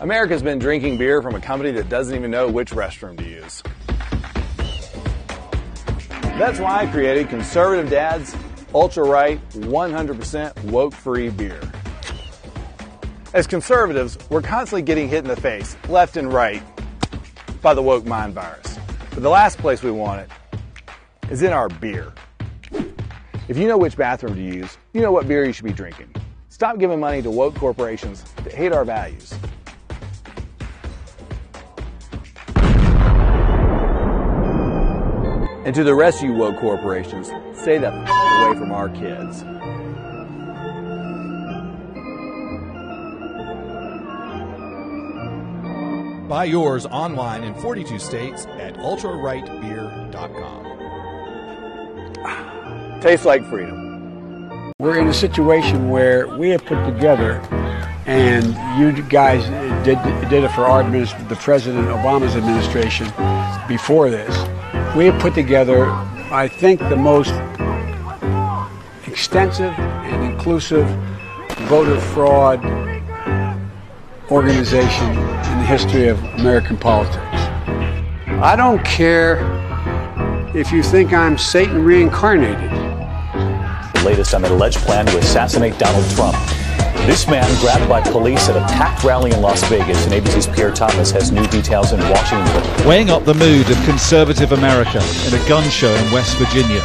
America's been drinking beer from a company that doesn't even know which restroom to use. That's why I created Conservative Dad's Ultra Right 100% woke free beer. As conservatives, we're constantly getting hit in the face, left and right, by the woke mind virus. But the last place we want it is in our beer. If you know which bathroom to use, you know what beer you should be drinking. Stop giving money to woke corporations that hate our values. And to the rest of you woke corporations, stay the f- away from our kids. Buy yours online in 42 states at ultrarightbeer.com. Tastes like freedom. We're in a situation where we have put together, and you guys did, did it for our administ- the President Obama's administration before this. We have put together, I think, the most extensive and inclusive voter fraud organization in the history of American politics. I don't care if you think I'm Satan reincarnated. The latest on an alleged plan to assassinate Donald Trump. This man grabbed by police at a packed rally in Las Vegas, and ABC's Pierre Thomas has new details in Washington. Weighing up the mood of conservative America in a gun show in West Virginia.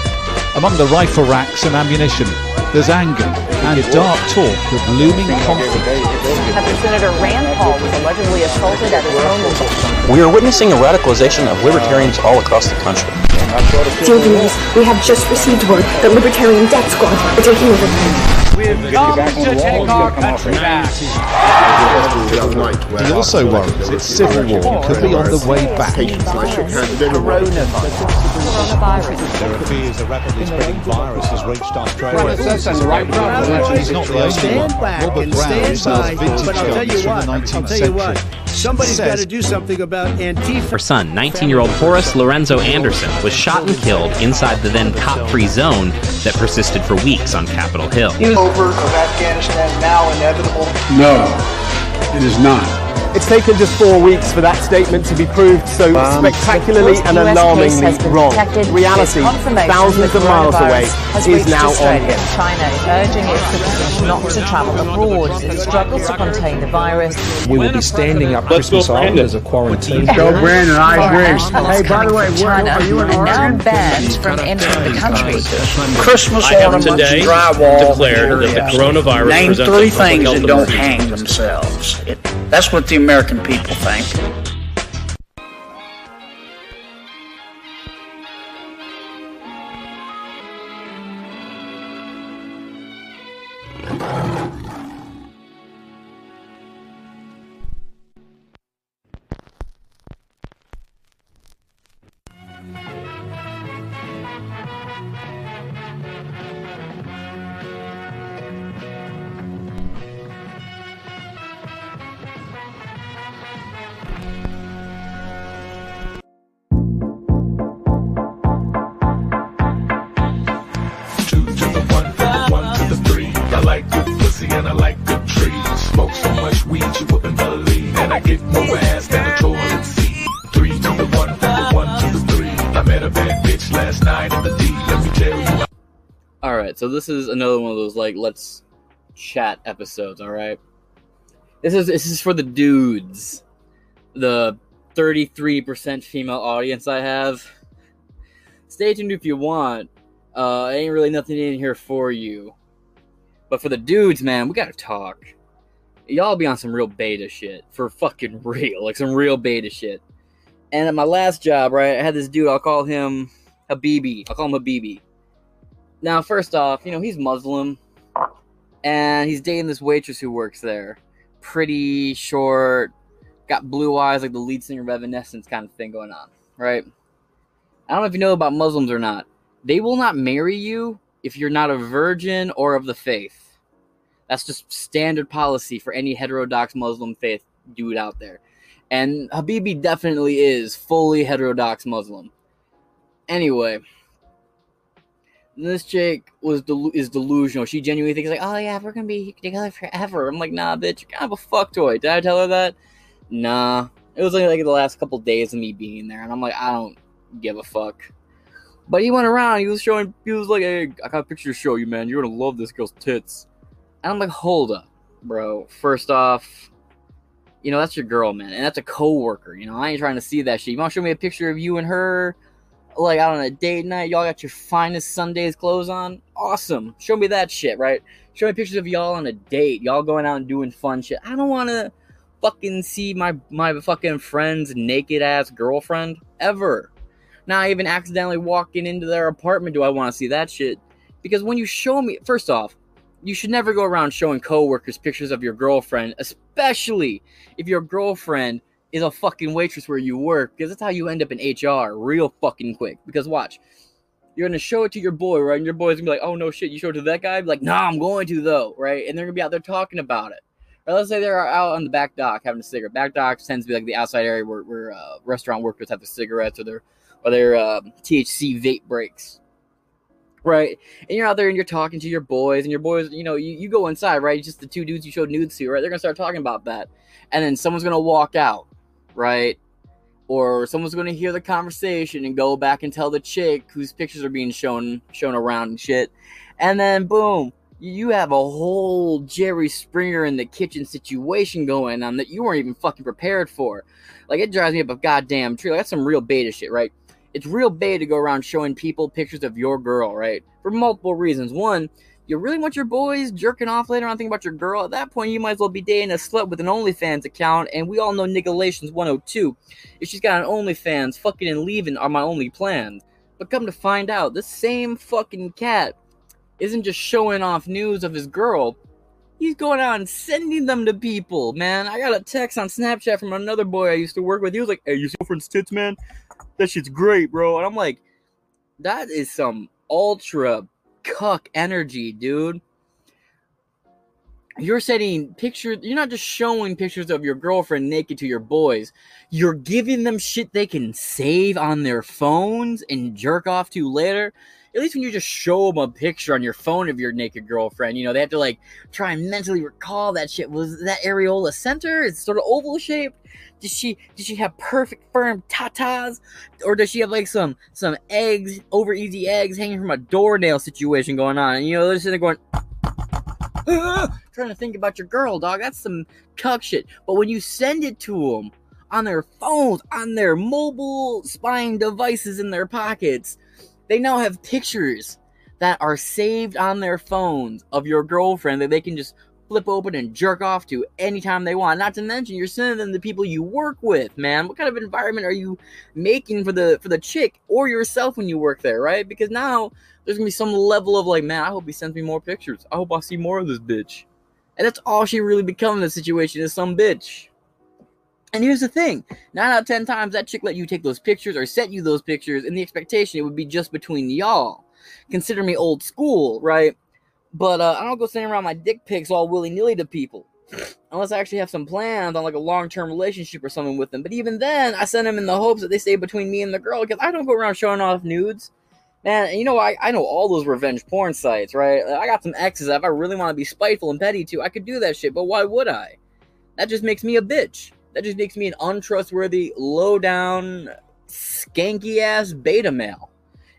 Among the rifle racks and ammunition, there's anger and dark talk of looming conflict. After Senator Rand Paul was allegedly assaulted at his home in We are witnessing a radicalization of libertarians all across the country. Dear viewers, we have just received word that Libertarian Death Squad are taking over. We've come to take our country back. He also worries its civil war. Could be on the way back. There are fears a rapidly spreading virus has reached Australia. He's not the only one. Robert Brown sells vintage guns from the 19th century. Somebody's got to do something about Antifa. Her son, 19 year old Horace Lorenzo Anderson, was shot and killed inside the then cop free zone that persisted for weeks on Capitol Hill. over of Afghanistan now inevitable? No, it is not. It's taken just four weeks for that statement to be proved so Um, spectacularly and alarmingly wrong. Reality, thousands of miles away, is reached now on Australia. here. China is urging its citizens not to travel abroad as it struggles to contain the virus. We will be standing up Christmas Island as a quarantine. Go, Brandon, I agree. Hey, by the way, coming from where- China are you in are now banned from entering the country. Christmas I have today declared that the coronavirus Name presents a three things health that don't hang themselves. It, that's what the American people think. So this is another one of those like let's chat episodes. All right, this is this is for the dudes, the thirty three percent female audience I have. Stay tuned if you want. Uh, ain't really nothing in here for you, but for the dudes, man, we gotta talk. Y'all be on some real beta shit for fucking real, like some real beta shit. And at my last job, right, I had this dude. I'll call him Habibi. I'll call him Habibi. Now, first off, you know, he's Muslim and he's dating this waitress who works there. Pretty short, got blue eyes like the lead singer of Evanescence kind of thing going on, right? I don't know if you know about Muslims or not. They will not marry you if you're not a virgin or of the faith. That's just standard policy for any heterodox Muslim faith dude out there. And Habibi definitely is fully heterodox Muslim. Anyway, this chick was del- is delusional. She genuinely thinks like, oh yeah, we're gonna be together forever. I'm like, nah, bitch, you're kind of a fuck toy. Did I tell her that? Nah. It was like, like the last couple days of me being there, and I'm like, I don't give a fuck. But he went around, he was showing, he was like, hey, I got a picture to show you, man. You're gonna love this girl's tits. And I'm like, hold up, bro. First off, you know, that's your girl, man. And that's a coworker. You know, I ain't trying to see that shit. You wanna show me a picture of you and her, like out on a date night, y'all got your finest Sunday's clothes on? Awesome. Show me that shit, right? Show me pictures of y'all on a date, y'all going out and doing fun shit. I don't wanna fucking see my my fucking friend's naked ass girlfriend ever. Not even accidentally walking into their apartment do I want to see that shit. Because when you show me, first off, you should never go around showing coworkers pictures of your girlfriend, especially if your girlfriend is a fucking waitress where you work, because that's how you end up in HR real fucking quick. Because watch, you're gonna show it to your boy, right? And your boy's gonna be like, "Oh no, shit, you showed it to that guy." Like, "Nah, I'm going to though," right? And they're gonna be out there talking about it. Or let's say they're out on the back dock having a cigarette. Back dock tends to be like the outside area where, where uh, restaurant workers have their cigarettes or their or their uh, THC vape breaks. Right, and you're out there and you're talking to your boys, and your boys, you know, you, you go inside, right? Just the two dudes you showed nudes to, right? They're gonna start talking about that, and then someone's gonna walk out, right? Or someone's gonna hear the conversation and go back and tell the chick whose pictures are being shown shown around and shit, and then boom, you have a whole Jerry Springer in the kitchen situation going on that you weren't even fucking prepared for. Like it drives me up a goddamn tree. Like that's some real beta shit, right? It's real beta to go around showing people pictures of your girl, right? For multiple reasons. One, you really want your boys jerking off later on thinking about your girl. At that point, you might as well be dating a slut with an OnlyFans account. And we all know Niggalations 102. If she's got an OnlyFans, fucking and leaving are my only plans. But come to find out, this same fucking cat isn't just showing off news of his girl. He's going and sending them to people, man. I got a text on Snapchat from another boy I used to work with. He was like, "Hey, you see friend's tits, man? That shit's great, bro." And I'm like, "That is some ultra cuck energy, dude." You're sending pictures. You're not just showing pictures of your girlfriend naked to your boys. You're giving them shit they can save on their phones and jerk off to later at least when you just show them a picture on your phone of your naked girlfriend, you know, they have to like try and mentally recall that shit. Was that areola center? It's sort of oval shaped. Did she did she have perfect firm tatas, or does she have like some some eggs over easy eggs hanging from a doornail situation going on? And you know they're sitting there going, trying to think about your girl, dog. That's some cuck shit. But when you send it to them on their phones, on their mobile spying devices in their pockets, they now have pictures that are saved on their phones of your girlfriend that they can just flip open and jerk off to anytime they want. Not to mention you're sending them the people you work with, man. What kind of environment are you making for the for the chick or yourself when you work there, right? Because now there's gonna be some level of like, man, I hope he sends me more pictures. I hope I see more of this bitch. And that's all she really become in the situation is some bitch. And here's the thing: nine out of ten times that chick let you take those pictures or sent you those pictures in the expectation it would be just between y'all. Consider me old school, right? But uh, I don't go sending around my dick pics all willy nilly to people, unless I actually have some plans on like a long term relationship or something with them. But even then, I send them in the hopes that they stay between me and the girl because I don't go around showing off nudes. Man, you know, I, I know all those revenge porn sites, right? I got some exes. If I really want to be spiteful and petty too, I could do that shit. But why would I? That just makes me a bitch that just makes me an untrustworthy, low down, skanky ass beta male.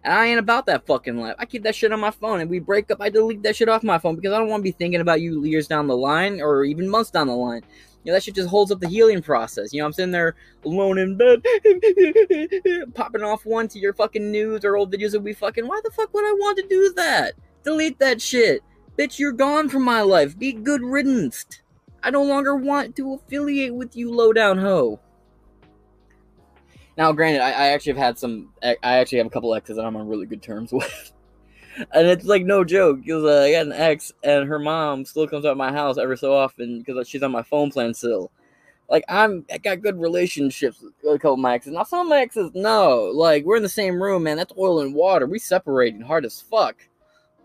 And I ain't about that fucking life. I keep that shit on my phone. And we break up, I delete that shit off my phone because I don't want to be thinking about you years down the line or even months down the line. You know, that shit just holds up the healing process. You know, I'm sitting there alone in bed, popping off one to your fucking news or old videos that we fucking. Why the fuck would I want to do that? Delete that shit. Bitch, you're gone from my life. Be good riddance. I no longer want to affiliate with you, low down hoe. Now, granted, I, I, actually have had some. I actually have a couple exes that I'm on really good terms with, and it's like no joke because uh, I got an ex, and her mom still comes out of my house every so often because she's on my phone plan still. Like I'm, I got good relationships with a couple of my exes. Now some of my exes, no, like we're in the same room, man. That's oil and water. We separating hard as fuck.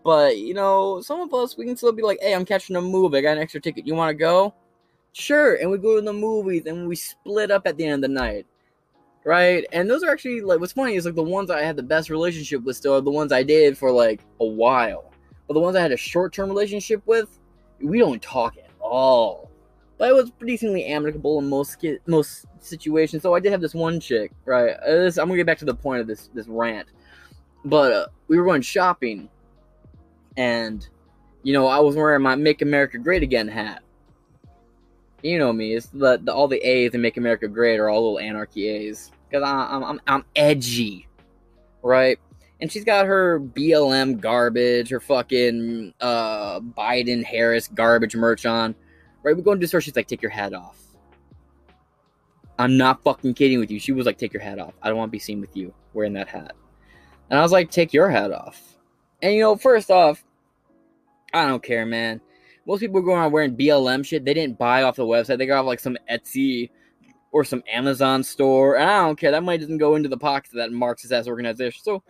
But you know, some of us we can still be like, "Hey, I'm catching a movie. I got an extra ticket. You want to go?" Sure, and we go to the movies and we split up at the end of the night, right? And those are actually like what's funny is like the ones I had the best relationship with still are the ones I dated for like a while. But the ones I had a short term relationship with, we don't talk at all. but it was pretty decently amicable in most most situations. So I did have this one chick, right? Uh, this, I'm gonna get back to the point of this this rant, but uh, we were going shopping, and you know I was wearing my "Make America Great Again" hat. You know me, it's the, the all the A's in "Make America Great" are all little anarchy A's because I'm I'm I'm edgy, right? and she's got her BLM garbage, her fucking uh, Biden Harris garbage merch on. Right, we go into the store. She's like, "Take your hat off." I'm not fucking kidding with you. She was like, "Take your hat off. I don't want to be seen with you wearing that hat." And I was like, "Take your hat off." And you know, first off, I don't care, man. Most people going around wearing BLM shit. They didn't buy off the website. They got off like some Etsy or some Amazon store. And I don't care. That money doesn't go into the pockets of that Marxist ass organization. So,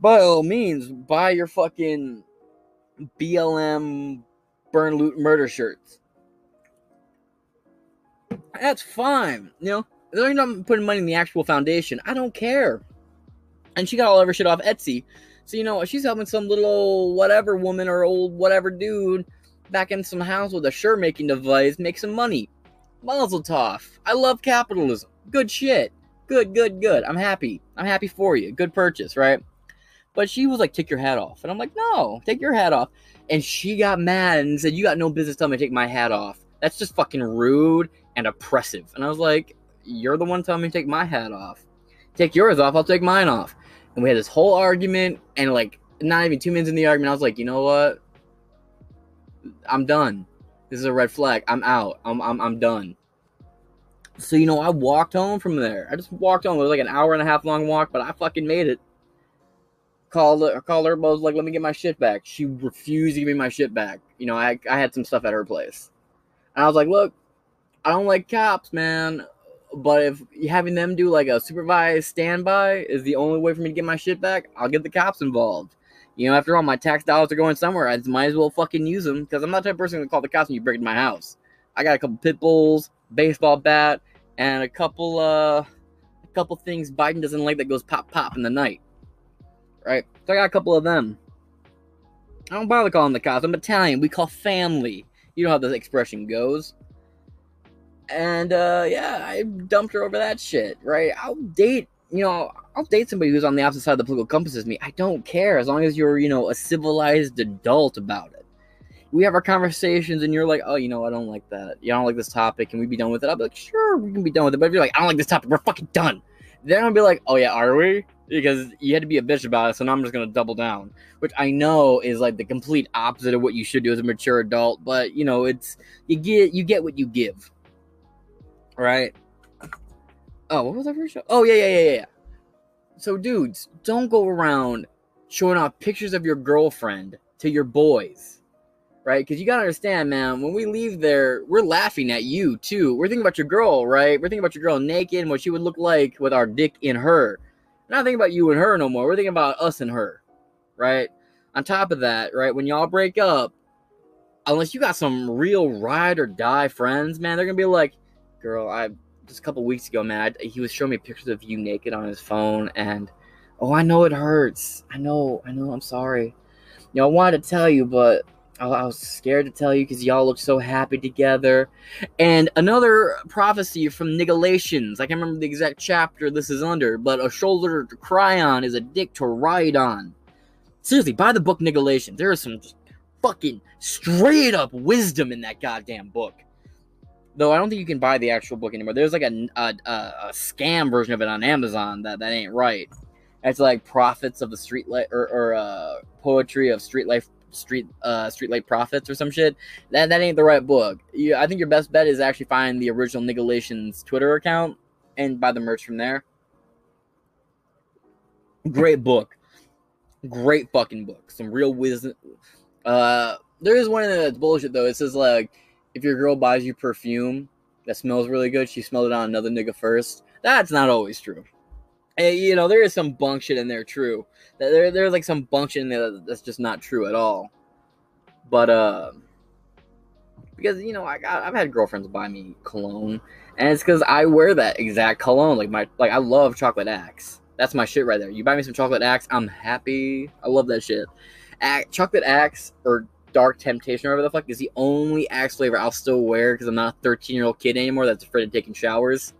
by all means, buy your fucking BLM burn, loot, murder shirts. That's fine. You know, they're not putting money in the actual foundation. I don't care. And she got all of her shit off Etsy. So, you know, she's helping some little whatever woman or old whatever dude back in some house with a shirt making device make some money. Mazel tov. I love capitalism. Good shit. Good, good, good. I'm happy. I'm happy for you. Good purchase, right? But she was like, take your hat off. And I'm like, no, take your hat off. And she got mad and said, you got no business telling me to take my hat off. That's just fucking rude and oppressive. And I was like, you're the one telling me to take my hat off. Take yours off, I'll take mine off. And we had this whole argument, and like, not even two minutes in the argument, I was like, you know what? I'm done. This is a red flag. I'm out. I'm I'm I'm done. So you know, I walked home from there. I just walked home. It was like an hour and a half long walk, but I fucking made it. Called her, called her, but I was like, "Let me get my shit back." She refused to give me my shit back. You know, I I had some stuff at her place, and I was like, "Look, I don't like cops, man, but if having them do like a supervised standby is the only way for me to get my shit back, I'll get the cops involved." You know, after all, my tax dollars are going somewhere. I might as well fucking use them because I'm not the type of person to call the cops when you break into my house. I got a couple pit bulls, baseball bat, and a couple uh, a couple things Biden doesn't like that goes pop pop in the night. Right? So I got a couple of them. I don't bother calling the cops. I'm Italian. We call family. You know how the expression goes. And uh, yeah, I dumped her over that shit. Right? I'll date you know, I'll date somebody who's on the opposite side of the political compass as me. I don't care as long as you're, you know, a civilized adult about it. We have our conversations, and you're like, oh, you know, I don't like that. You don't like this topic, and we be done with it. I'll be like, sure, we can be done with it. But if you're like, I don't like this topic, we're fucking done. Then I'll be like, oh yeah, are we? Because you had to be a bitch about it, so now I'm just gonna double down. Which I know is like the complete opposite of what you should do as a mature adult. But you know, it's you get you get what you give, right? Oh, what was that first show? Oh yeah, yeah, yeah, yeah. So dudes, don't go around showing off pictures of your girlfriend to your boys. Right? Because you gotta understand, man, when we leave there, we're laughing at you too. We're thinking about your girl, right? We're thinking about your girl naked and what she would look like with our dick in her. We're not thinking about you and her no more. We're thinking about us and her. Right? On top of that, right, when y'all break up, unless you got some real ride or die friends, man, they're gonna be like, girl, I just a couple weeks ago, man, I, he was showing me pictures of you naked on his phone, and oh, I know it hurts. I know, I know. I'm sorry. You know, I wanted to tell you, but I, I was scared to tell you because y'all look so happy together. And another prophecy from Nigalations. I can't remember the exact chapter this is under, but a shoulder to cry on is a dick to ride on. Seriously, buy the book Nigalations. There is some fucking straight up wisdom in that goddamn book. Though I don't think you can buy the actual book anymore. There's like a, a, a scam version of it on Amazon that, that ain't right. It's like prophets of the street light or, or uh, poetry of street life street uh street light prophets or some shit. That that ain't the right book. You, I think your best bet is actually find the original Nigalations Twitter account and buy the merch from there. Great book. Great fucking book. Some real wisdom. Uh, there is one that's bullshit though. It says like if your girl buys you perfume that smells really good, she smelled it on another nigga first. That's not always true. And, you know, there is some bunk shit in there, true. There, there's like some bunk shit in there that's just not true at all. But, uh, because, you know, I got, I've had girlfriends buy me cologne, and it's because I wear that exact cologne. Like, my, like, I love chocolate axe. That's my shit right there. You buy me some chocolate axe, I'm happy. I love that shit. Axe, chocolate axe or Dark Temptation or whatever the fuck is the only Axe flavor I'll still wear because I'm not a 13 year old kid anymore that's afraid of taking showers.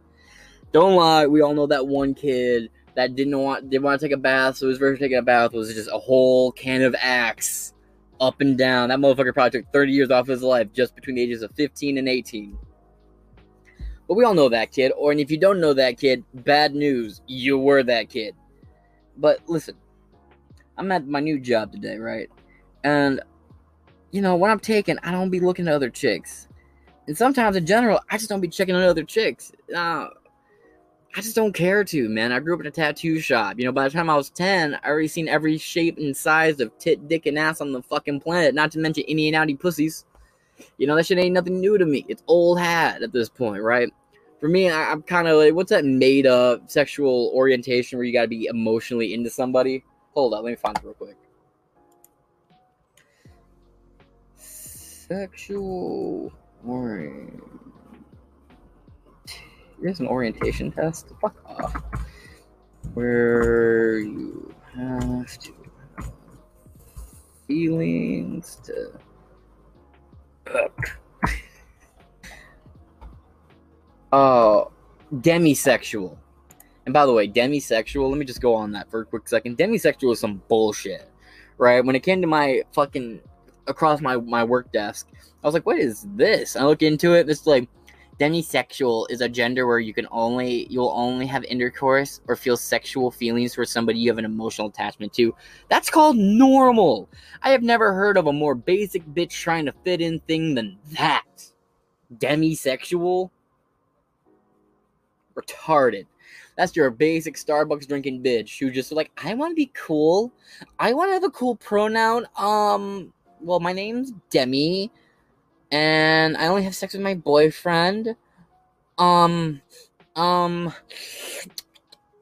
Don't lie, we all know that one kid that didn't want didn't want to take a bath, so his version of taking a bath was just a whole can of Axe up and down. That motherfucker probably took 30 years off his life just between the ages of 15 and 18. But we all know that kid, or and if you don't know that kid, bad news, you were that kid. But listen, I'm at my new job today, right? And you know, when I'm taking, I don't be looking at other chicks. And sometimes in general, I just don't be checking on other chicks. Uh, I just don't care to, man. I grew up in a tattoo shop. You know, by the time I was 10, I already seen every shape and size of tit, dick, and ass on the fucking planet, not to mention any and outy pussies. You know, that shit ain't nothing new to me. It's old hat at this point, right? For me, I, am kind of like, what's that made up sexual orientation where you gotta be emotionally into somebody? Hold up, let me find it real quick. Sexual orientation. Here's an orientation test. Fuck off. Where you have to have feelings to. Oh, demisexual. And by the way, demisexual, let me just go on that for a quick second. Demisexual is some bullshit, right? When it came to my fucking across my my work desk, I was like, "What is this?" I look into it. It's like demisexual is a gender where you can only you'll only have intercourse or feel sexual feelings for somebody you have an emotional attachment to. That's called normal. I have never heard of a more basic bitch trying to fit in thing than that. Demisexual? Retarded. That's your basic Starbucks drinking bitch who just like, I want to be cool. I want to have a cool pronoun. Um, well, my name's Demi and I only have sex with my boyfriend. Um, um,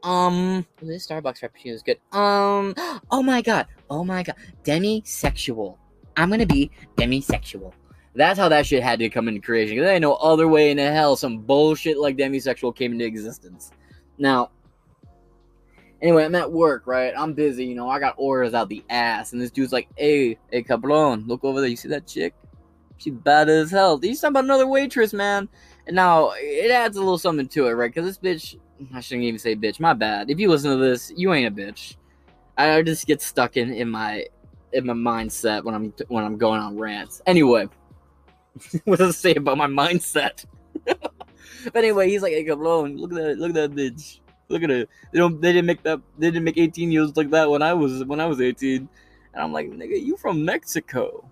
um, this Starbucks frappuccino is good. Um, oh my god, oh my god, demisexual. I'm gonna be demisexual. That's how that shit had to come into creation. There ain't no other way in hell some bullshit like demisexual came into existence. Now, anyway, I'm at work, right? I'm busy, you know. I got orders out the ass, and this dude's like, "Hey, hey, cabron, look over there. You see that chick? She's bad as hell. He's talking about another waitress, man. And now it adds a little something to it, right? Because this bitch, I shouldn't even say bitch. My bad. If you listen to this, you ain't a bitch. I just get stuck in in my in my mindset when I'm when I'm going on rants. Anyway, what does it say about my mindset? but anyway, he's like, "Hey, cabrón, look at that, look at that bitch. Look at it. They don't, they didn't make that, they didn't make 18 years like that when I was when I was 18." And I'm like, "Nigga, you from Mexico?"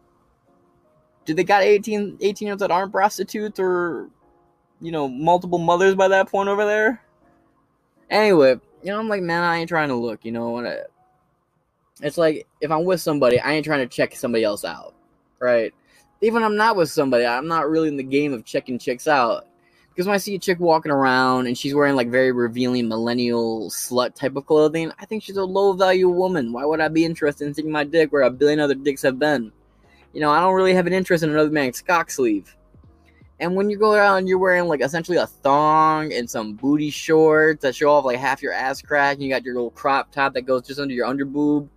do they got 18, 18 year olds that aren't prostitutes or, you know, multiple mothers by that point over there? Anyway, you know, I'm like, man, I ain't trying to look, you know. I, it's like if I'm with somebody, I ain't trying to check somebody else out, right? Even I'm not with somebody, I'm not really in the game of checking chicks out. Because when I see a chick walking around and she's wearing like very revealing millennial slut type of clothing, I think she's a low value woman. Why would I be interested in seeing my dick where a billion other dicks have been? you know, I don't really have an interest in another man's cock sleeve. And when you go around, you're wearing like essentially a thong and some booty shorts that show off like half your ass crack, and you got your little crop top that goes just under your underboob.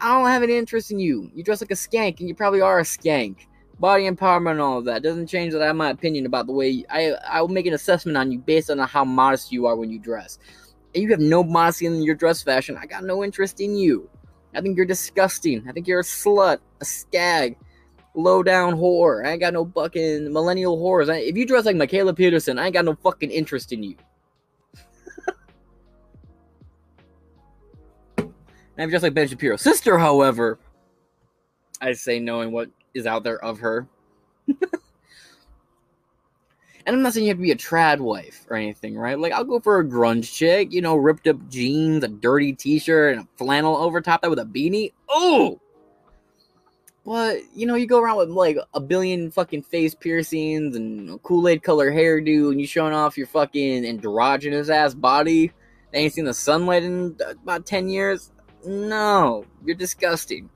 I don't have any interest in you. You dress like a skank, and you probably are a skank. Body empowerment and all of that doesn't change that I have my opinion about the way I I will make an assessment on you based on how modest you are when you dress. And you have no modesty in your dress fashion. I got no interest in you. I think you're disgusting. I think you're a slut, a skag, low down whore. I ain't got no fucking millennial whores. I, if you dress like Mikhaila Peterson, I ain't got no fucking interest in you. I'm just like Ben Shapiro. Sister, however, I say knowing what is out there of her. And I'm not saying you have to be a trad wife or anything, right? Like, I'll go for a grunge chick, you know, ripped up jeans, a dirty t shirt, and a flannel over top that with a beanie. Oh! But, you know, you go around with like a billion fucking face piercings and Kool Aid color hairdo, and you showing off your fucking androgynous ass body. They ain't seen the sunlight in about 10 years. No, you're disgusting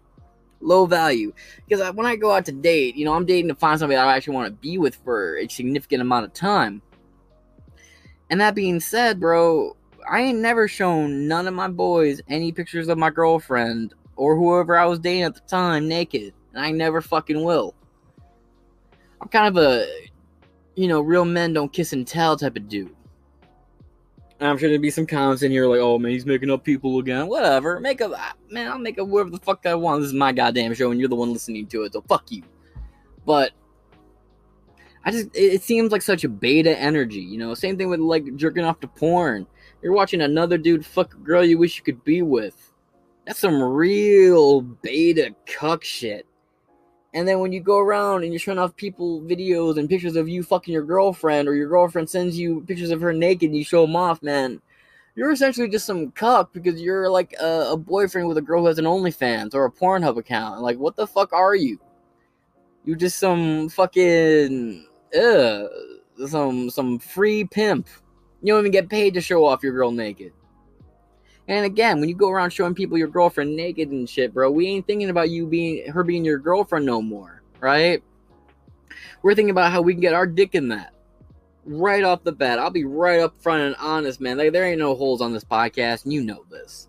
low value. Because I, when I go out to date, you know, I'm dating to find somebody I actually want to be with for a significant amount of time. And that being said, bro, I ain't never shown none of my boys any pictures of my girlfriend or whoever I was dating at the time naked. and I never fucking will. I'm kind of a, you know, real men don't kiss and tell type of dude. I'm sure there'd be some comments in here like, oh man, he's making up people again. Whatever. Make up, man, I'll make up whatever the fuck I want. This is my goddamn show, and you're the one listening to it, so fuck you. But I just, it, it seems like such a beta energy, you know? Same thing with like jerking off to porn. You're watching another dude fuck a girl you wish you could be with. That's some real beta cuck shit. And then when you go around and you're showing off people videos and pictures of you fucking your girlfriend, or your girlfriend sends you pictures of her naked and you show them off, man, you're essentially just some cuck because you're like a, a boyfriend with a girl who has an OnlyFans or a Pornhub account. Like, what the fuck are you? You're just some fucking ugh, some some free pimp. You don't even get paid to show off your girl naked. And again, when you go around showing people your girlfriend naked and shit, bro, we ain't thinking about you being her being your girlfriend no more, right? We're thinking about how we can get our dick in that. Right off the bat. I'll be right up front and honest, man. Like there ain't no holes on this podcast, and you know this.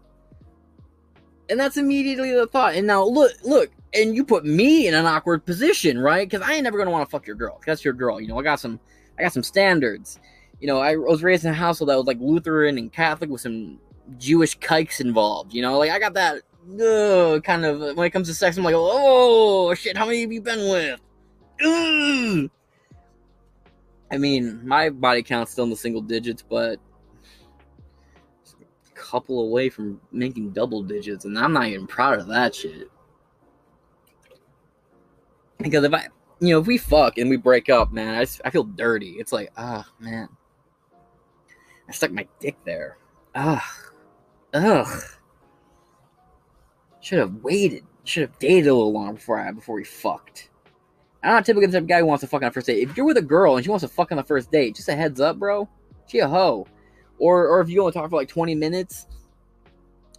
And that's immediately the thought. And now look, look, and you put me in an awkward position, right? Because I ain't never gonna want to fuck your girl. That's your girl. You know, I got some I got some standards. You know, I was raised in a household that was like Lutheran and Catholic with some Jewish kikes involved. You know, like I got that uh, kind of when it comes to sex. I'm like, oh shit, how many have you been with? Ugh. I mean, my body count's still in the single digits, but a couple away from making double digits, and I'm not even proud of that shit. Because if I, you know, if we fuck and we break up, man, I, I feel dirty. It's like, ah, oh, man, I stuck my dick there. Ah. Ugh. Should have waited. Should have dated a little longer before I before we fucked. I'm not typically the type of guy who wants to fuck on the first date. If you're with a girl and she wants to fuck on the first date, just a heads up, bro. She a hoe. Or or if you to talk for like 20 minutes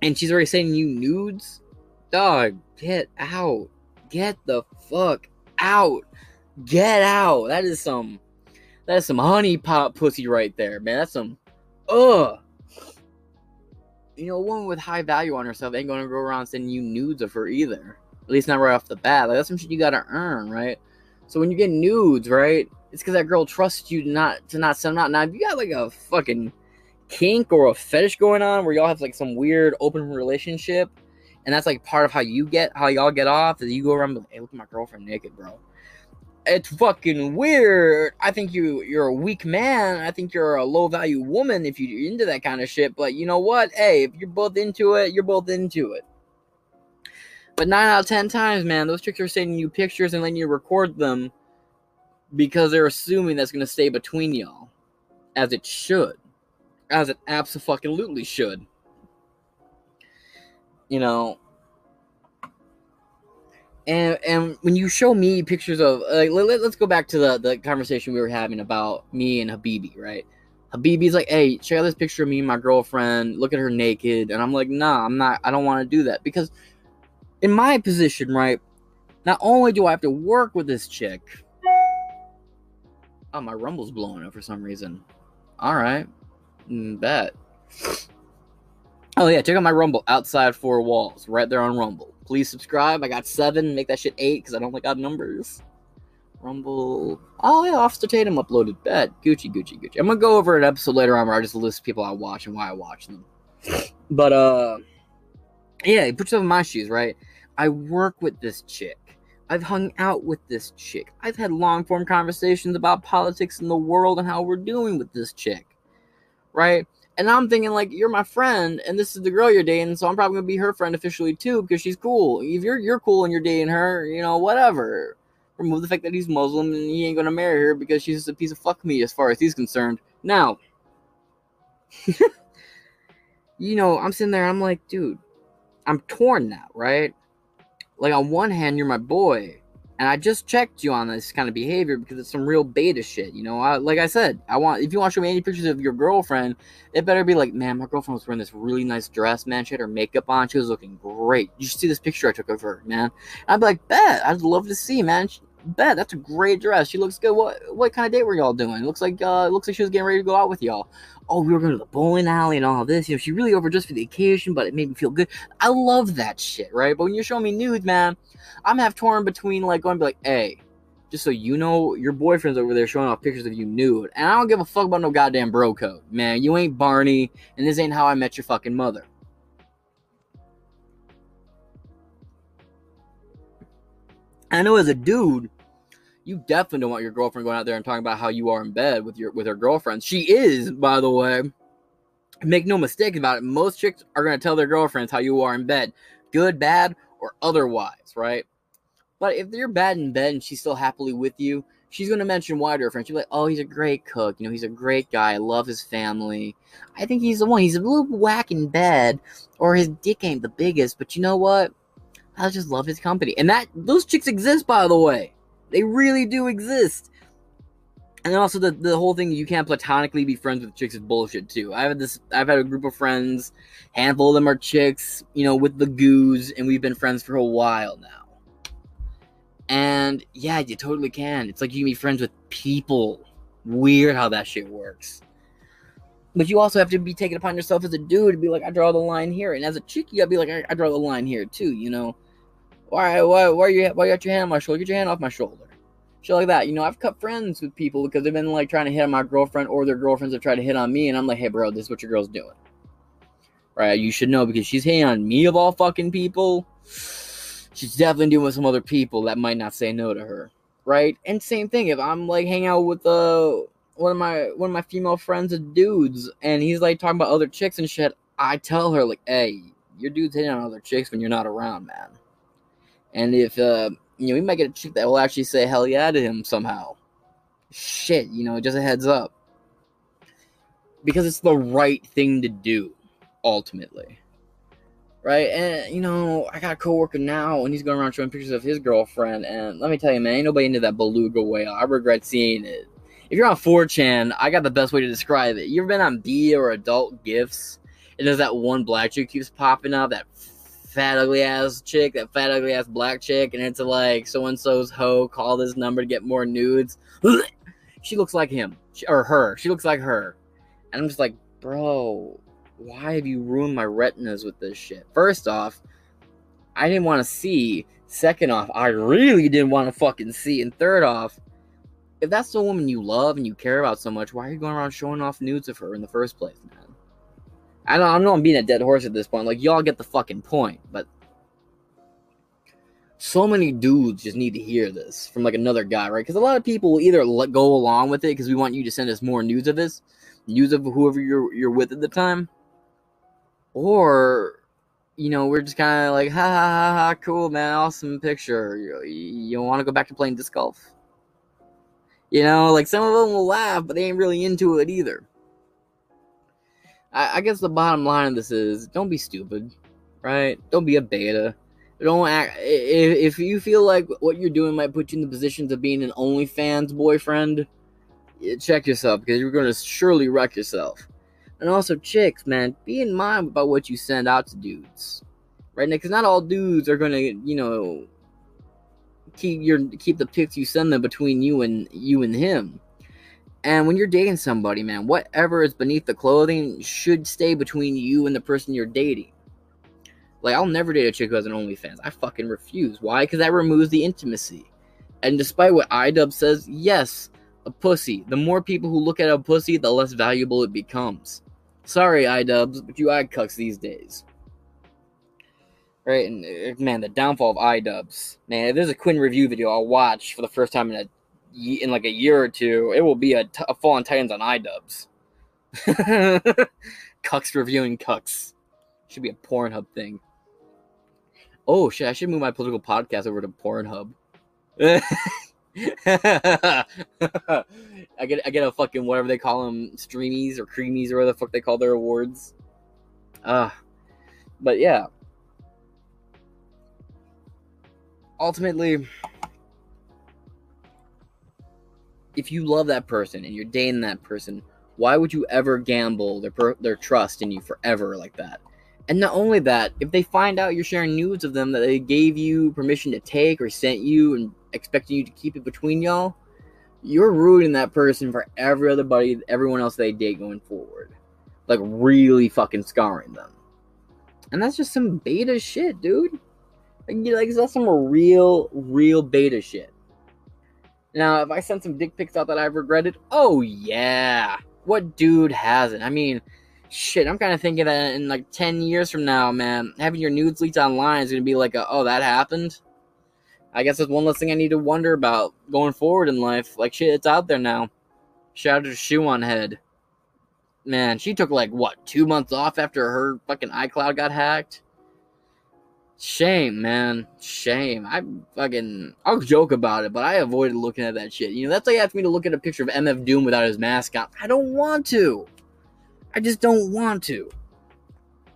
and she's already sending you nudes, dog, get out. Get the fuck out. Get out. That is some that is some honey pot pussy right there, man. That's some ugh you know, a woman with high value on herself ain't gonna go around sending you nudes of her either. At least not right off the bat. Like that's some shit you gotta earn, right? So when you get nudes, right, it's because that girl trusts you not to not send them out. Now, if you got like a fucking kink or a fetish going on where y'all have like some weird open relationship, and that's like part of how you get how y'all get off, is you go around, like, hey, look at my girlfriend naked, bro it's fucking weird. I think you you're a weak man. I think you're a low value woman if you're into that kind of shit. But you know what? Hey, if you're both into it, you're both into it. But nine out of ten times, man, those chicks are sending you pictures and letting you record them because they're assuming that's gonna stay between y'all, as it should, as it absolutely should. You know, and and when you show me pictures of like let, us go back to the the conversation we were having about me and Habibi, right? Habibi's like, "Hey, check out this picture of me and my girlfriend. Look at her naked." And I'm like, "Nah, I'm not. I don't want to do that because in my position, right? Not only do I have to work with this chick. Oh, my rumble's blowing up for some reason. All right, mm, bet. Oh yeah, check out my rumble outside four walls, right there on Rumble. Please subscribe. I got seven. Make that shit eight because I don't like odd numbers. Rumble. Oh yeah, Officer Tatum uploaded. Bet. Gucci, Gucci, Gucci. I'm gonna go over an episode later on where I just list people I watch and why I watch them. But uh, yeah, put yourself in my shoes, right? I work with this chick. I've hung out with this chick. I've had long form conversations about politics in the world and how we're doing with this chick, right? And I'm thinking, like, you're my friend, and this is the girl you're dating, so I'm probably gonna be her friend officially too, because she's cool. If you're you're cool and you're dating her, you know, whatever. Remove the fact that he's Muslim and he ain't gonna marry her because she's just a piece of fuck me as far as he's concerned. Now, you know, I'm sitting there, I'm like, dude, I'm torn now, right? Like on one hand, you're my boy, and I just checked you on this kind of behavior because it's some real beta shit. You know, I, like I said, I want if you want to show me any pictures of your girlfriend, it better be like, man, my girlfriend was wearing this really nice dress, man. She had her makeup on, she was looking great. You should see this picture I took of her, man. I'd be like, bet, I'd love to see, man. Bet that's a great dress. She looks good. What what kind of date were y'all doing? It Looks like uh looks like she was getting ready to go out with y'all. Oh, we were going to the bowling alley and all this. You know, she really overdressed for the occasion, but it made me feel good. I love that shit, right? But when you're showing me nudes, man, I'm half torn between like going to be like, hey, just so you know, your boyfriend's over there showing off pictures of you nude, and I don't give a fuck about no goddamn bro code, man. You ain't Barney, and this ain't how I met your fucking mother. I know as a dude, you definitely don't want your girlfriend going out there and talking about how you are in bed with your with her girlfriends. She is, by the way. Make no mistake about it. Most chicks are gonna tell their girlfriends how you are in bed, good, bad, or otherwise, right? But if you're bad in bed and she's still happily with you, she's gonna mention why to her friend. She'll be like, "Oh, he's a great cook. You know, he's a great guy. I love his family. I think he's the one. He's a little whack in bed, or his dick ain't the biggest. But you know what? I just love his company. And that those chicks exist, by the way. They really do exist. And then also the, the whole thing you can't platonically be friends with chicks is bullshit too. I've had this I've had a group of friends, handful of them are chicks, you know, with the goos, and we've been friends for a while now. And yeah, you totally can. It's like you can be friends with people. Weird how that shit works. But you also have to be taking upon yourself as a dude to be like, I draw the line here. And as a chick, you gotta be like, I, I draw the line here too, you know? Why, why, why you, why you got your hand on my shoulder? Get your hand off my shoulder. Shit like that. You know, I've cut friends with people because they've been like trying to hit on my girlfriend or their girlfriends have tried to hit on me. And I'm like, hey, bro, this is what your girl's doing. Right? You should know because she's hitting on me of all fucking people. She's definitely doing with some other people that might not say no to her. Right? And same thing, if I'm like hanging out with uh one of my one of my female friends of dudes and he's like talking about other chicks and shit, I tell her like, hey, your dude's hitting on other chicks when you're not around, man. And if uh, you know, we might get a chick that will actually say hell yeah to him somehow. Shit, you know, just a heads up. Because it's the right thing to do, ultimately. Right? And you know, I got a coworker now and he's going around showing pictures of his girlfriend, and let me tell you, man, ain't nobody into that beluga whale. I regret seeing it. If you're on 4chan, I got the best way to describe it. You ever been on B or adult gifs? And there's that one black chick keeps popping up, that fat ugly ass chick, that fat ugly ass black chick, and it's like so and so's hoe. Call this number to get more nudes. she looks like him she, or her. She looks like her, and I'm just like, bro, why have you ruined my retinas with this shit? First off, I didn't want to see. Second off, I really didn't want to fucking see. And third off, if that's the woman you love and you care about so much, why are you going around showing off nudes of her in the first place, man? I know, I'm being a dead horse at this point. Like, y'all get the fucking point, but so many dudes just need to hear this from like another guy, right? Because a lot of people will either let go along with it because we want you to send us more news of this, news of whoever you're you're with at the time, or you know we're just kind of like ha, ha ha ha cool man awesome picture you, you want to go back to playing disc golf you know like some of them will laugh but they ain't really into it either I, I guess the bottom line of this is don't be stupid, right? Don't be a beta. Don't act. If, if you feel like what you're doing might put you in the positions of being an OnlyFans boyfriend, check yourself because you're going to surely wreck yourself. And also, chicks, man, be in mind about what you send out to dudes, right? Because not all dudes are going to, you know, keep your keep the pics you send them between you and you and him. And when you're dating somebody, man, whatever is beneath the clothing should stay between you and the person you're dating. Like, I'll never date a chick who has an OnlyFans. I fucking refuse. Why? Because that removes the intimacy. And despite what iDub says, yes, a pussy. The more people who look at a pussy, the less valuable it becomes. Sorry, iDubbbz, but you iCucks these days. Right? And uh, man, the downfall of iDubbbz. Man, if there's a Quinn review video I'll watch for the first time in a in like a year or two, it will be a, t- a Fallen Titans on iDubbbz. Cucks reviewing Cucks. Should be a Pornhub thing. Oh shit! I should move my political podcast over to Pornhub. I get I get a fucking whatever they call them streamies or creamies or whatever the fuck they call their awards. Uh, but yeah. Ultimately, if you love that person and you're dating that person, why would you ever gamble their per- their trust in you forever like that? And not only that, if they find out you're sharing nudes of them that they gave you permission to take or sent you and expecting you to keep it between y'all, you're ruining that person for every other buddy, everyone else they date going forward. Like really fucking scarring them. And that's just some beta shit, dude. Like, like that's some real, real beta shit. Now, if I sent some dick pics out that I've regretted, oh yeah. What dude hasn't? I mean, shit, I'm kind of thinking that in like 10 years from now, man, having your nudes leaked online is going to be like, a, oh, that happened? I guess that's one less thing I need to wonder about going forward in life. Like, shit, it's out there now. Shout out to Shoe on Head. Man, she took like, what, two months off after her fucking iCloud got hacked? Shame, man. Shame. I fucking I'll joke about it, but I avoided looking at that shit. You know, that's like asking me to look at a picture of MF Doom without his mask on. I don't want to. I just don't want to.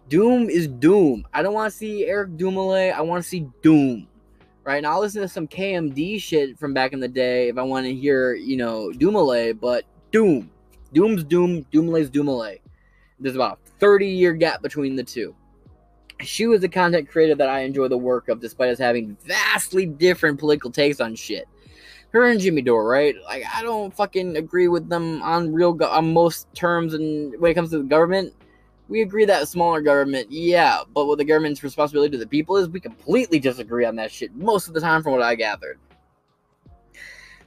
Doom is Doom. I don't want to see Eric Dumile. I want to see Doom. Right now, I'll listen to some KMD shit from back in the day if I want to hear, you know, Dumile, but Doom. Doom's Doom, Dumile's Dumile. There's about a 30 year gap between the two she was a content creator that I enjoy the work of, despite us having vastly different political takes on shit. Her and Jimmy Dore, right? Like, I don't fucking agree with them on real go- on most terms, and when it comes to the government, we agree that smaller government, yeah, but what the government's responsibility to the people is, we completely disagree on that shit most of the time, from what I gathered.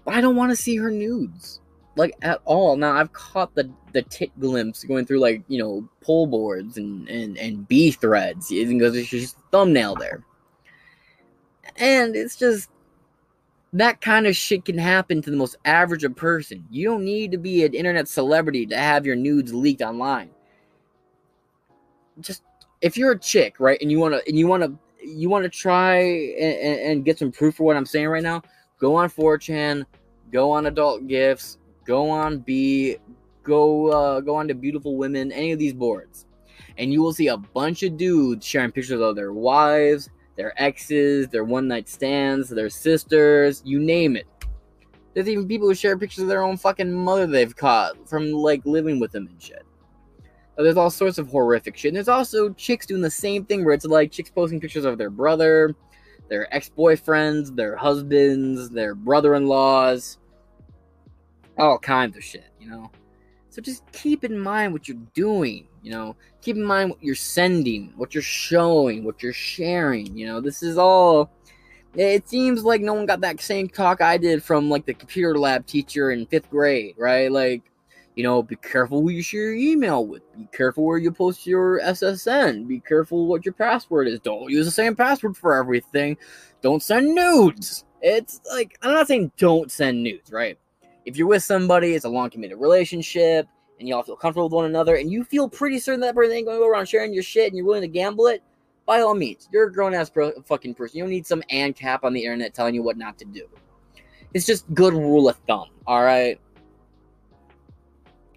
But I don't want to see her nudes like at all. Now I've caught the the tit glimpse going through like you know pull boards and and and B threads because it's just thumbnail there, and it's just that kind of shit can happen to the most average of person. You don't need to be an internet celebrity to have your nudes leaked online. Just if you're a chick, right, and you wanna and you wanna you wanna try and, and get some proof for what I'm saying right now, go on 4chan, go on Adult Gifs, go on B, go uh, go on to Beautiful Women, any of these boards, and you will see a bunch of dudes sharing pictures of their wives, their exes, their one night stands, their sisters, you name it. There's even people who share pictures of their own fucking mother they've caught from like living with them and shit. There's all sorts of horrific shit. And there's also chicks doing the same thing where it's like chicks posting pictures of their brother, their ex boyfriends, their husbands, their brother in laws all kinds of shit, you know. So just keep in mind what you're doing, you know. Keep in mind what you're sending, what you're showing, what you're sharing, you know. This is all it seems like no one got that same talk I did from like the computer lab teacher in 5th grade, right? Like, you know, be careful who you share your email with. Be careful where you post your SSN. Be careful what your password is. Don't use the same password for everything. Don't send nudes. It's like I'm not saying don't send nudes, right? If you're with somebody, it's a long committed relationship, and y'all feel comfortable with one another, and you feel pretty certain that person ain't going to go around sharing your shit, and you're willing to gamble it, by all means, you're a grown ass pro- fucking person. You don't need some ANCAP on the internet telling you what not to do. It's just good rule of thumb. All right.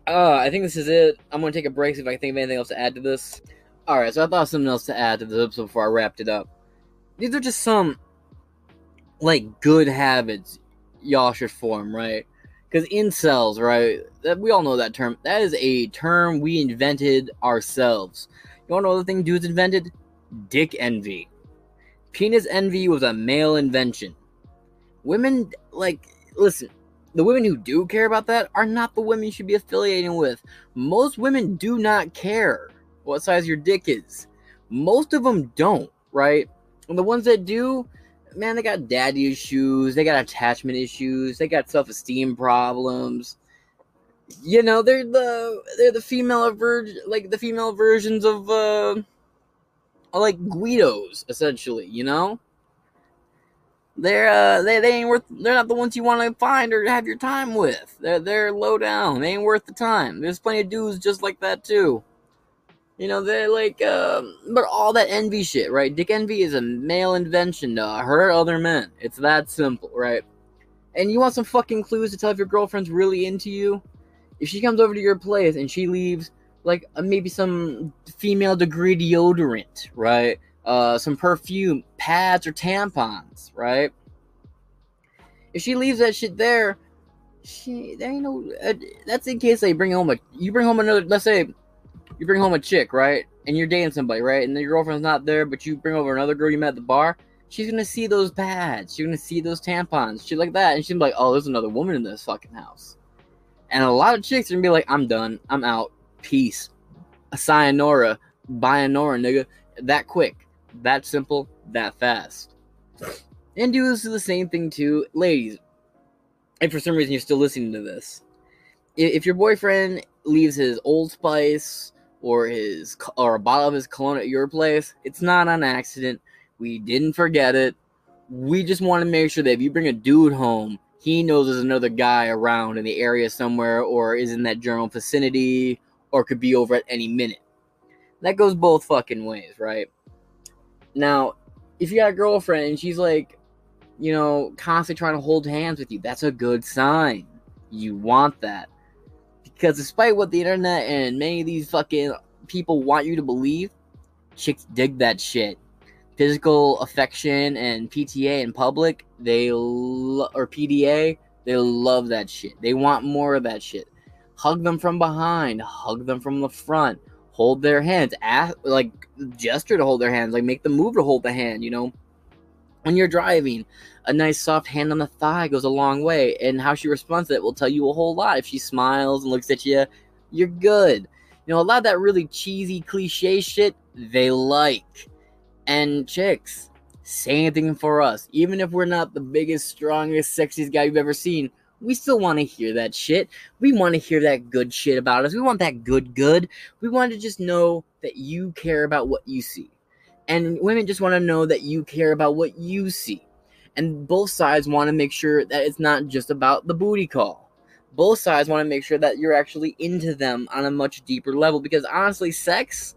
Uh, I think this is it. I'm gonna take a break see if I can think of anything else to add to this. All right, so I thought of something else to add to this episode before I wrapped it up. These are just some like good habits y'all should form, right? Because incels, right? That we all know that term. That is a term we invented ourselves. You want to know other thing dudes invented? Dick envy. Penis envy was a male invention. Women like listen. The women who do care about that are not the women you should be affiliating with. Most women do not care what size your dick is. Most of them don't, right? And the ones that do, man, they got daddy issues, they got attachment issues, they got self esteem problems. You know, they're the they're the female version, like the female versions of uh, like Guidos, essentially. You know, they're uh, they they ain't worth. They're not the ones you want to find or have your time with. They're they're low down. They ain't worth the time. There's plenty of dudes just like that too. You know, they're like, um, but all that envy shit, right? Dick envy is a male invention to hurt other men. It's that simple, right? And you want some fucking clues to tell if your girlfriend's really into you? If she comes over to your place and she leaves, like, uh, maybe some female degree deodorant, right? Uh, some perfume, pads, or tampons, right? If she leaves that shit there, she, there ain't no, uh, that's in case they bring home a, you bring home another, let's say, you bring home a chick, right? And you're dating somebody, right? And your girlfriend's not there, but you bring over another girl you met at the bar. she's gonna see those pads, she's gonna see those tampons, shit like that, and she's be like, oh, there's another woman in this fucking house. And a lot of chicks are gonna be like, I'm done, I'm out, peace. A sayonara, bayonara, nigga. That quick, that simple, that fast. And do the same thing too. Ladies, if for some reason you're still listening to this, if your boyfriend leaves his Old Spice or his or a bottle of his cologne at your place, it's not an accident. We didn't forget it. We just want to make sure that if you bring a dude home, he knows there's another guy around in the area somewhere or is in that general vicinity or could be over at any minute. That goes both fucking ways, right? Now, if you got a girlfriend and she's like, you know, constantly trying to hold hands with you, that's a good sign. You want that. Because despite what the internet and many of these fucking people want you to believe, chicks dig that shit. Physical affection and PTA in public, they lo- or PDA, they love that shit. They want more of that shit. Hug them from behind, hug them from the front, hold their hands, ask, like gesture to hold their hands, like make the move to hold the hand, you know. When you're driving, a nice soft hand on the thigh goes a long way, and how she responds to it will tell you a whole lot. If she smiles and looks at you, you're good. You know, a lot of that really cheesy cliche shit they like. And chicks, same thing for us. Even if we're not the biggest, strongest, sexiest guy you've ever seen, we still want to hear that shit. We want to hear that good shit about us. We want that good, good. We want to just know that you care about what you see. And women just want to know that you care about what you see. And both sides want to make sure that it's not just about the booty call. Both sides want to make sure that you're actually into them on a much deeper level because honestly, sex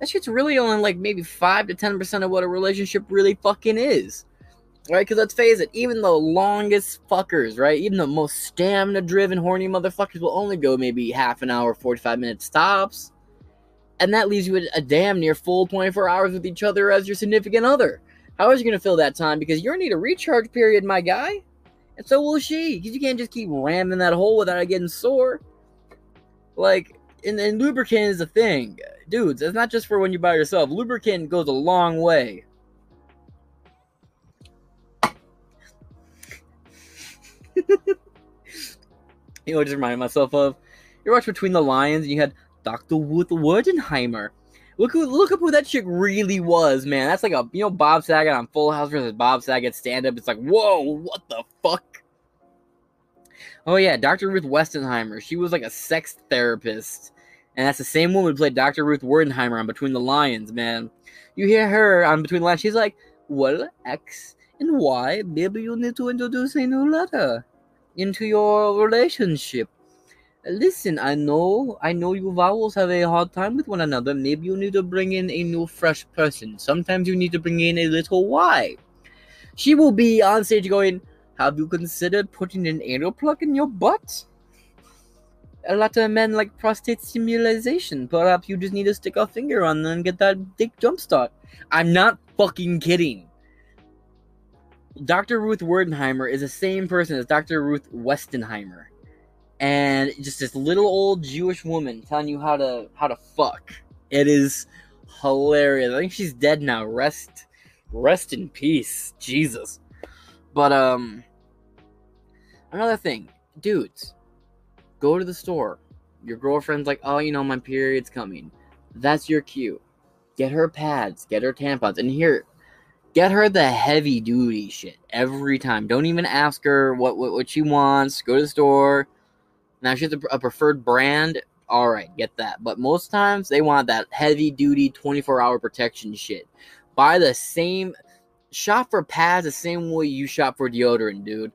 that shit's really only like maybe 5 to 10% of what a relationship really fucking is. Right? Because let's face it, even the longest fuckers, right? Even the most stamina driven, horny motherfuckers will only go maybe half an hour, 45 minutes tops. And that leaves you a damn near full 24 hours with each other as your significant other. How is you going to fill that time? Because you're going to need a recharge period, my guy. And so will she. Because you can't just keep ramming that hole without it getting sore. Like, and, and lubricant is a thing dudes, it's not just for when you're by yourself. Lubricant goes a long way. you know, I just reminded myself of. You watched Between the Lions, and you had Dr. Ruth Werdenheimer. Look who, look up who that chick really was, man. That's like a you know Bob Saget on Full House versus Bob Saget stand up. It's like whoa, what the fuck? Oh yeah, Dr. Ruth Westenheimer. She was like a sex therapist and that's the same woman who played Dr. Ruth Werdenheimer on Between the Lions, man. You hear her on Between the Lions, she's like, well, X and Y, maybe you need to introduce a new letter into your relationship. Listen, I know, I know you vowels have a hard time with one another. Maybe you need to bring in a new, fresh person. Sometimes you need to bring in a little Y. She will be on stage going, Have you considered putting an anal plug in your butt? a lot of men like prostate stimulation. Perhaps you just need to stick a finger on them and get that dick jumpstart. I'm not fucking kidding. Dr. Ruth Werdenheimer is the same person as Dr. Ruth Westenheimer. And just this little old Jewish woman telling you how to how to fuck. It is hilarious. I think she's dead now. Rest rest in peace. Jesus. But um another thing, dudes, Go to the store. Your girlfriend's like, oh, you know, my period's coming. That's your cue. Get her pads, get her tampons, and here, get her the heavy duty shit every time. Don't even ask her what what, what she wants. Go to the store. Now she has a, a preferred brand. All right, get that. But most times they want that heavy duty 24 hour protection shit. Buy the same. Shop for pads the same way you shop for deodorant, dude.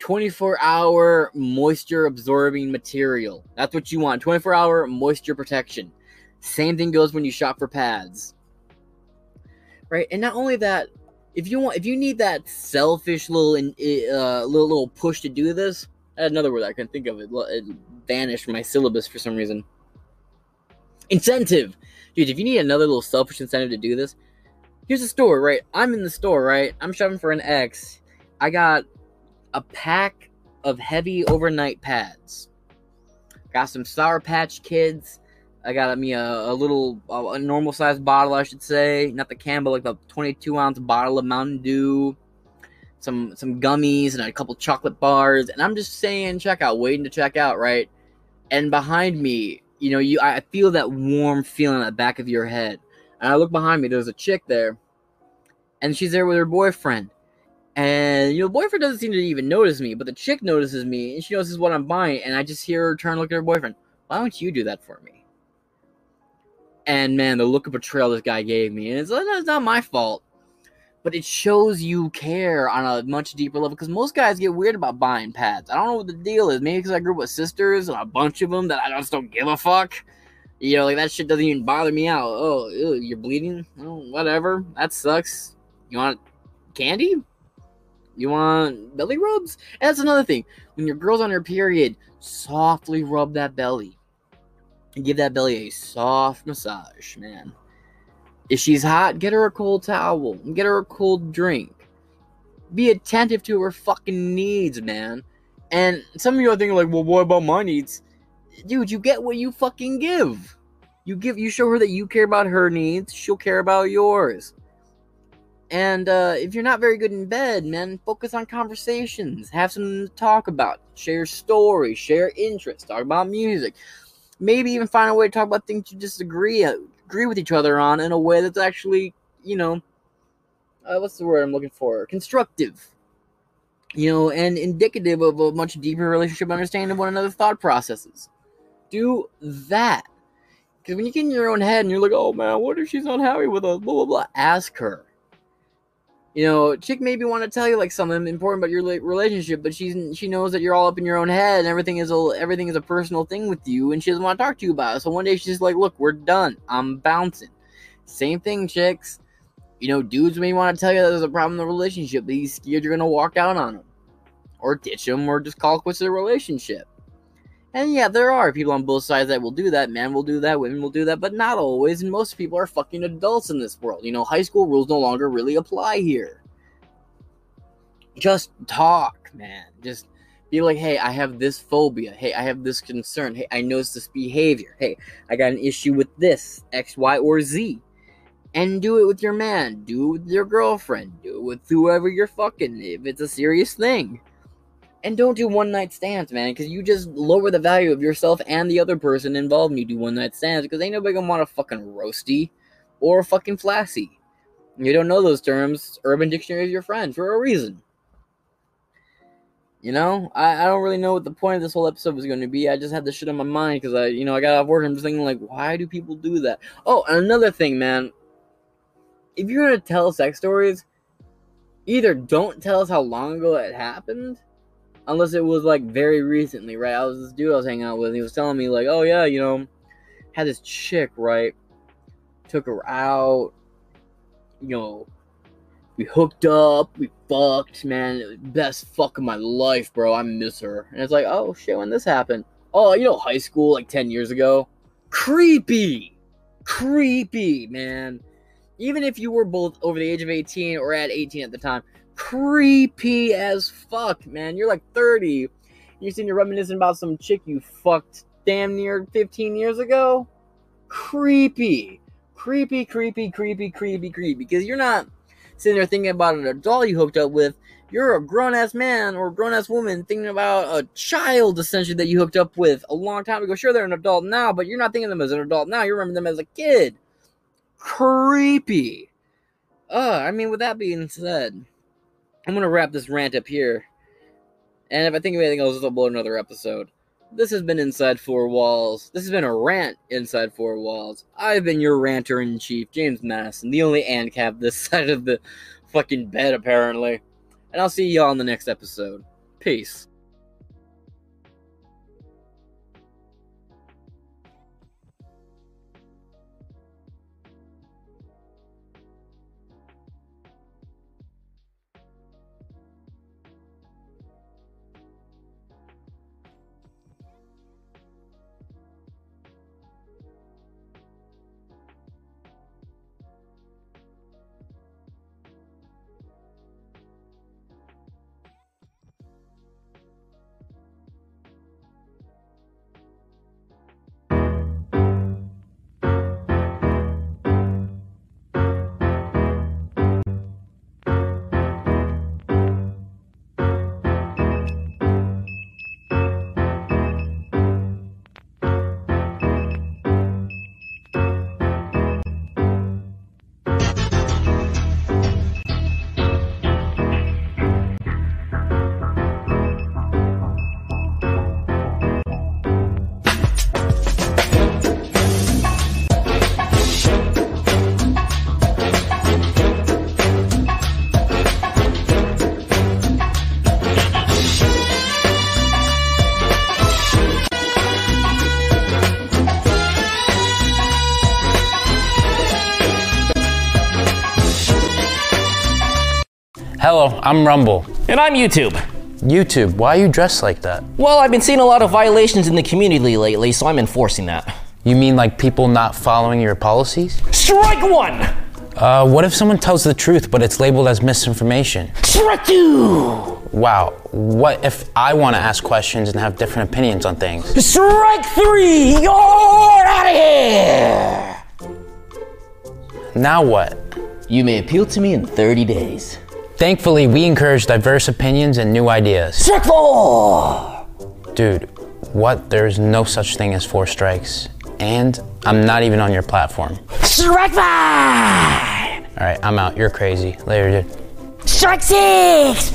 24 hour moisture absorbing material. That's what you want 24 hour moisture protection. Same thing goes when you shop for pads. Right? And not only that, if you want if you need that selfish little uh, little little push to do this, another word I can think of it, it vanished from my syllabus for some reason. Incentive. Dude, if you need another little selfish incentive to do this, here's a store, right? I'm in the store, right? I'm shopping for an X. I got a pack of heavy overnight pads. Got some Sour Patch Kids, I got me a, a little, a normal sized bottle, I should say, not the but like the 22 ounce bottle of Mountain Dew, some some gummies, and a couple chocolate bars. And I'm just saying, check out, waiting to check out, right? And behind me, you know, you I feel that warm feeling at the back of your head. And I look behind me, there's a chick there, and she's there with her boyfriend. And you know, boyfriend doesn't seem to even notice me, but the chick notices me, and she notices what I'm buying, and I just hear her turn look at her boyfriend. Why don't you do that for me? And man, the look of betrayal this guy gave me, and it's, it's not my fault, but it shows you care on a much deeper level. Because most guys get weird about buying pads. I don't know what the deal is. Maybe because I grew up with sisters and a bunch of them that I just don't give a fuck. You know, like that shit doesn't even bother me out. Oh, ew, you're bleeding? Oh, whatever. That sucks. You want candy? You want belly rubs? And that's another thing. When your girl's on her period, softly rub that belly. And give that belly a soft massage, man. If she's hot, get her a cold towel. Get her a cold drink. Be attentive to her fucking needs, man. And some of you are thinking like, well, what about my needs? Dude, you get what you fucking give. You give you show her that you care about her needs, she'll care about yours. And uh, if you're not very good in bed, man, focus on conversations. Have something to talk about. Share stories, share interests, talk about music. Maybe even find a way to talk about things you disagree agree with each other on in a way that's actually, you know, uh, what's the word I'm looking for? Constructive. You know, and indicative of a much deeper relationship understanding of one another's thought processes. Do that. Because when you get in your own head and you're like, oh man, what if she's unhappy with us? Blah, blah, blah. Ask her you know, chick maybe want to tell you like something important about your relationship, but she's she knows that you're all up in your own head and everything is a everything is a personal thing with you, and she doesn't want to talk to you about it. So one day she's like, "Look, we're done. I'm bouncing." Same thing, chicks. You know, dudes may want to tell you that there's a problem in the relationship, but he's scared you're gonna walk out on him, or ditch him, or just call quits the relationship. And yeah, there are people on both sides that will do that. Men will do that, women will do that, but not always. And most people are fucking adults in this world. You know, high school rules no longer really apply here. Just talk, man. Just be like, hey, I have this phobia. Hey, I have this concern. Hey, I notice this behavior. Hey, I got an issue with this, X, Y, or Z. And do it with your man. Do it with your girlfriend. Do it with whoever you're fucking if it's a serious thing and don't do one night stands, man, because you just lower the value of yourself and the other person involved when you do one night stands, because ain't nobody gonna want a fucking roasty or a fucking flassy. You don't know those terms. Urban Dictionary is your friend for a reason. You know, I, I don't really know what the point of this whole episode was going to be. I just had this shit on my mind because I, you know, I got off work. I'm just thinking like, why do people do that? Oh, and another thing, man. If you're gonna tell sex stories, either don't tell us how long ago it happened, unless it was like very recently, right? I was this dude I was hanging out with, and he was telling me like, oh yeah, you know, had this chick, right? Took her out, you know, we hooked up, we fucked, man, best fuck of my life, bro. I miss her. And it's like, oh shit, when this happened? Oh, you know, high school, like ten years ago. Creepy, creepy, man. Even if you were both over the age of 18 or at 18 at the time, creepy as fuck, man. You're like 30. You're sitting here reminiscing about some chick you fucked damn near 15 years ago. Creepy. Creepy, creepy, creepy, creepy, creepy. Because you're not sitting there thinking about an adult you hooked up with. You're a grown ass man or grown ass woman thinking about a child essentially that you hooked up with a long time ago. Sure, they're an adult now, but you're not thinking of them as an adult now. You remember them as a kid. Creepy. Uh, I mean, with that being said, I'm gonna wrap this rant up here. And if I think of anything else, I'll blow another episode. This has been Inside Four Walls. This has been a rant inside four walls. I've been your ranter in chief, James Madison, the only ANCAP this side of the fucking bed, apparently. And I'll see y'all in the next episode. Peace. Hello, I'm Rumble. And I'm YouTube. YouTube, why are you dressed like that? Well, I've been seeing a lot of violations in the community lately, so I'm enforcing that. You mean like people not following your policies? Strike one! Uh, what if someone tells the truth but it's labeled as misinformation? Strike two! Wow, what if I want to ask questions and have different opinions on things? Strike three! You're out of here! Now what? You may appeal to me in 30 days. Thankfully, we encourage diverse opinions and new ideas. Strike four! Dude, what? There's no such thing as four strikes. And I'm not even on your platform. Strike five! Alright, I'm out. You're crazy. Later, dude. Strike six!